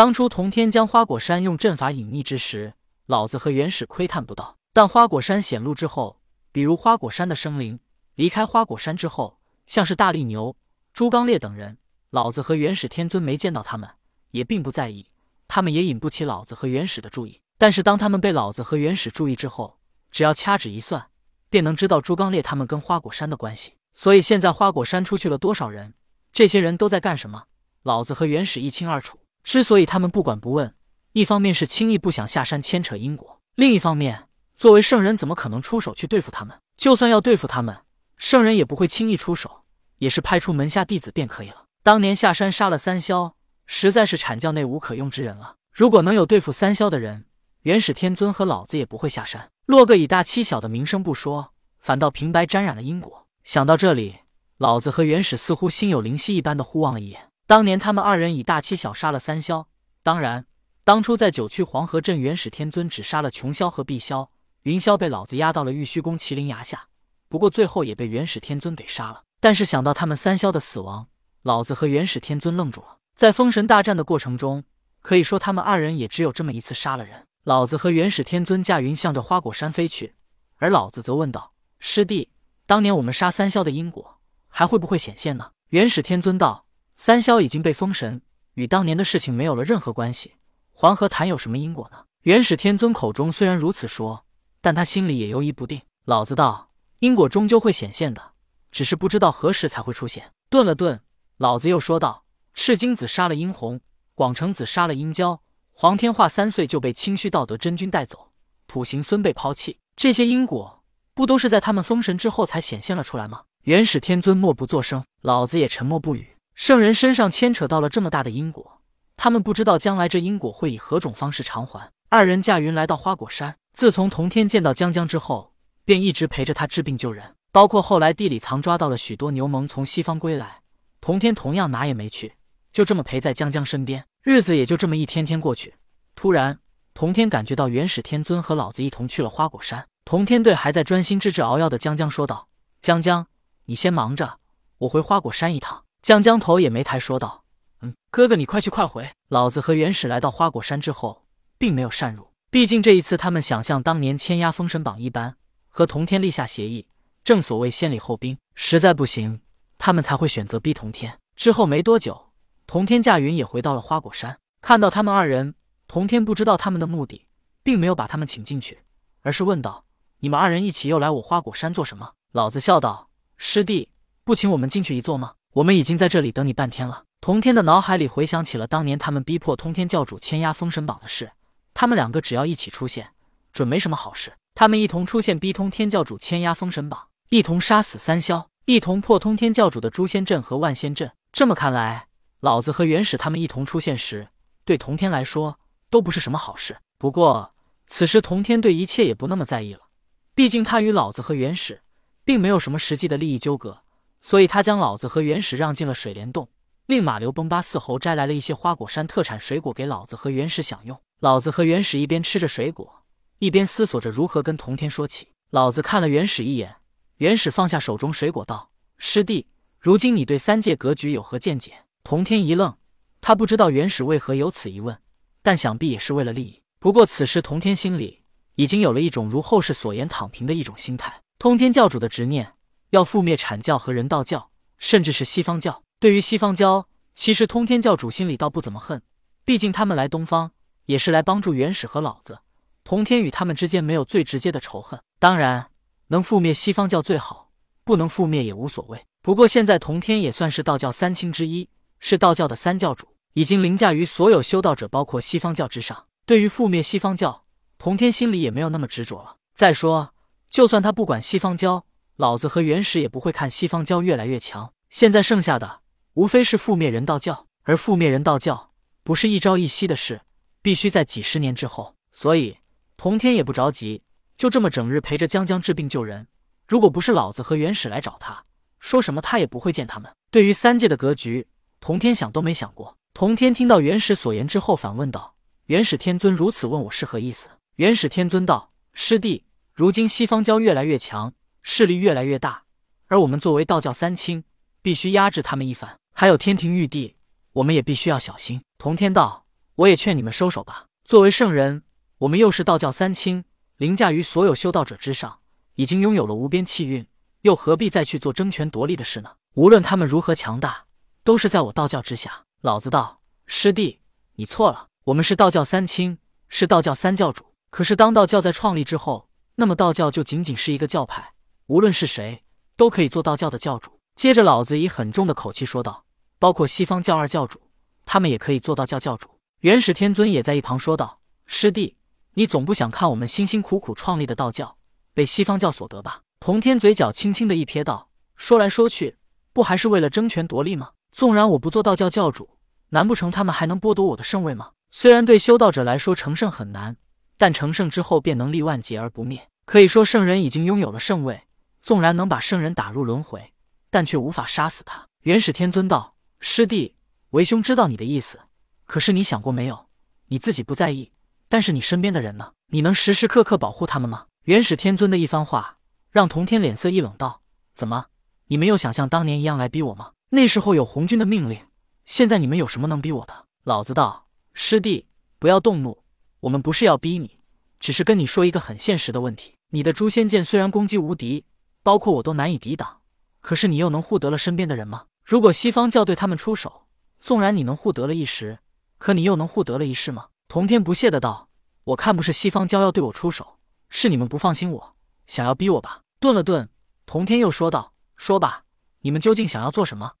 当初童天将花果山用阵法隐匿之时，老子和元始窥探不到。但花果山显露之后，比如花果山的生灵离开花果山之后，像是大力牛、朱刚烈等人，老子和元始天尊没见到他们，也并不在意，他们也引不起老子和元始的注意。但是当他们被老子和元始注意之后，只要掐指一算，便能知道朱刚烈他们跟花果山的关系。所以现在花果山出去了多少人，这些人都在干什么，老子和元始一清二楚。之所以他们不管不问，一方面是轻易不想下山牵扯因果，另一方面。作为圣人，怎么可能出手去对付他们？就算要对付他们，圣人也不会轻易出手，也是派出门下弟子便可以了。当年下山杀了三霄，实在是阐教内无可用之人了。如果能有对付三霄的人，元始天尊和老子也不会下山，落个以大欺小的名声不说，反倒平白沾染了因果。想到这里，老子和元始似乎心有灵犀一般的互望了一眼。当年他们二人以大欺小杀了三霄，当然，当初在九曲黄河镇，元始天尊只杀了琼霄和碧霄。云霄被老子压到了玉虚宫麒麟崖下，不过最后也被元始天尊给杀了。但是想到他们三霄的死亡，老子和元始天尊愣住了。在封神大战的过程中，可以说他们二人也只有这么一次杀了人。老子和元始天尊驾云向着花果山飞去，而老子则问道：“师弟，当年我们杀三霄的因果还会不会显现呢？”元始天尊道：“三霄已经被封神，与当年的事情没有了任何关系。黄河谈有什么因果呢？”元始天尊口中虽然如此说。但他心里也犹疑不定。老子道：“因果终究会显现的，只是不知道何时才会出现。”顿了顿，老子又说道：“赤精子杀了殷红，广成子杀了殷郊，黄天化三岁就被清虚道德真君带走，普行孙被抛弃。这些因果不都是在他们封神之后才显现了出来吗？”元始天尊默不作声，老子也沉默不语。圣人身上牵扯到了这么大的因果，他们不知道将来这因果会以何种方式偿还。二人驾云来到花果山。自从童天见到江江之后，便一直陪着他治病救人，包括后来地里藏抓到了许多牛虻从西方归来，童天同样哪也没去，就这么陪在江江身边，日子也就这么一天天过去。突然，童天感觉到元始天尊和老子一同去了花果山。童天对还在专心治治熬药的江江说道：“江江，你先忙着，我回花果山一趟。”江江头也没抬，说道：“嗯，哥哥你快去快回。”老子和元始来到花果山之后，并没有擅入。毕竟这一次，他们想像当年签压封神榜一般，和同天立下协议。正所谓先礼后兵，实在不行，他们才会选择逼同天。之后没多久，同天驾云也回到了花果山，看到他们二人，同天不知道他们的目的，并没有把他们请进去，而是问道：“你们二人一起又来我花果山做什么？”老子笑道：“师弟，不请我们进去一坐吗？我们已经在这里等你半天了。”童天的脑海里回想起了当年他们逼迫通天教主签压封神榜的事。他们两个只要一起出现，准没什么好事。他们一同出现，逼通天教主签压封神榜，一同杀死三霄，一同破通天教主的诛仙阵和万仙阵。这么看来，老子和元始他们一同出现时，对童天来说都不是什么好事。不过此时童天对一切也不那么在意了，毕竟他与老子和元始并没有什么实际的利益纠葛，所以他将老子和元始让进了水帘洞，令马流崩巴四侯摘来了一些花果山特产水果给老子和元始享用。老子和元始一边吃着水果，一边思索着如何跟童天说起。老子看了元始一眼，元始放下手中水果，道：“师弟，如今你对三界格局有何见解？”童天一愣，他不知道元始为何有此疑问，但想必也是为了利益。不过此时童天心里已经有了一种如后世所言躺平的一种心态。通天教主的执念要覆灭阐教和人道教，甚至是西方教。对于西方教，其实通天教主心里倒不怎么恨，毕竟他们来东方。也是来帮助元始和老子，同天与他们之间没有最直接的仇恨。当然，能覆灭西方教最好，不能覆灭也无所谓。不过现在同天也算是道教三清之一，是道教的三教主，已经凌驾于所有修道者，包括西方教之上。对于覆灭西方教，同天心里也没有那么执着了。再说，就算他不管西方教，老子和元始也不会看西方教越来越强。现在剩下的无非是覆灭人道教，而覆灭人道教不是一朝一夕的事。必须在几十年之后，所以童天也不着急，就这么整日陪着江江治病救人。如果不是老子和元始来找他，说什么他也不会见他们。对于三界的格局，童天想都没想过。童天听到元始所言之后，反问道：“元始天尊如此问我是何意思？”元始天尊道：“师弟，如今西方教越来越强，势力越来越大，而我们作为道教三清，必须压制他们一番。还有天庭玉帝，我们也必须要小心。”同天道。我也劝你们收手吧。作为圣人，我们又是道教三清，凌驾于所有修道者之上，已经拥有了无边气运，又何必再去做争权夺利的事呢？无论他们如何强大，都是在我道教之下。老子道：师弟，你错了。我们是道教三清，是道教三教主。可是当道教在创立之后，那么道教就仅仅是一个教派，无论是谁都可以做道教的教主。接着，老子以很重的口气说道：“包括西方教二教主，他们也可以做道教教主。”元始天尊也在一旁说道：“师弟，你总不想看我们辛辛苦苦创立的道教被西方教所得吧？”童天嘴角轻轻的一撇道：“说来说去。”不还是为了争权夺利吗？纵然我不做道教教主，难不成他们还能剥夺我的圣位吗？虽然对修道者来说成圣很难，但成圣之后便能立万劫而不灭。可以说圣人已经拥有了圣位，纵然能把圣人打入轮回，但却无法杀死他。元始天尊道：“师弟，为兄知道你的意思，可是你想过没有？你自己不在意，但是你身边的人呢？你能时时刻刻保护他们吗？”元始天尊的一番话，让童天脸色一冷，道：“怎么？”你们又想像当年一样来逼我吗？那时候有红军的命令，现在你们有什么能逼我的？老子道：师弟，不要动怒，我们不是要逼你，只是跟你说一个很现实的问题。你的诛仙剑虽然攻击无敌，包括我都难以抵挡，可是你又能护得了身边的人吗？如果西方教对他们出手，纵然你能护得了一时，可你又能护得了一世吗？童天不屑的道：我看不是西方教要对我出手，是你们不放心我，想要逼我吧？顿了顿，童天又说道。说吧，你们究竟想要做什么？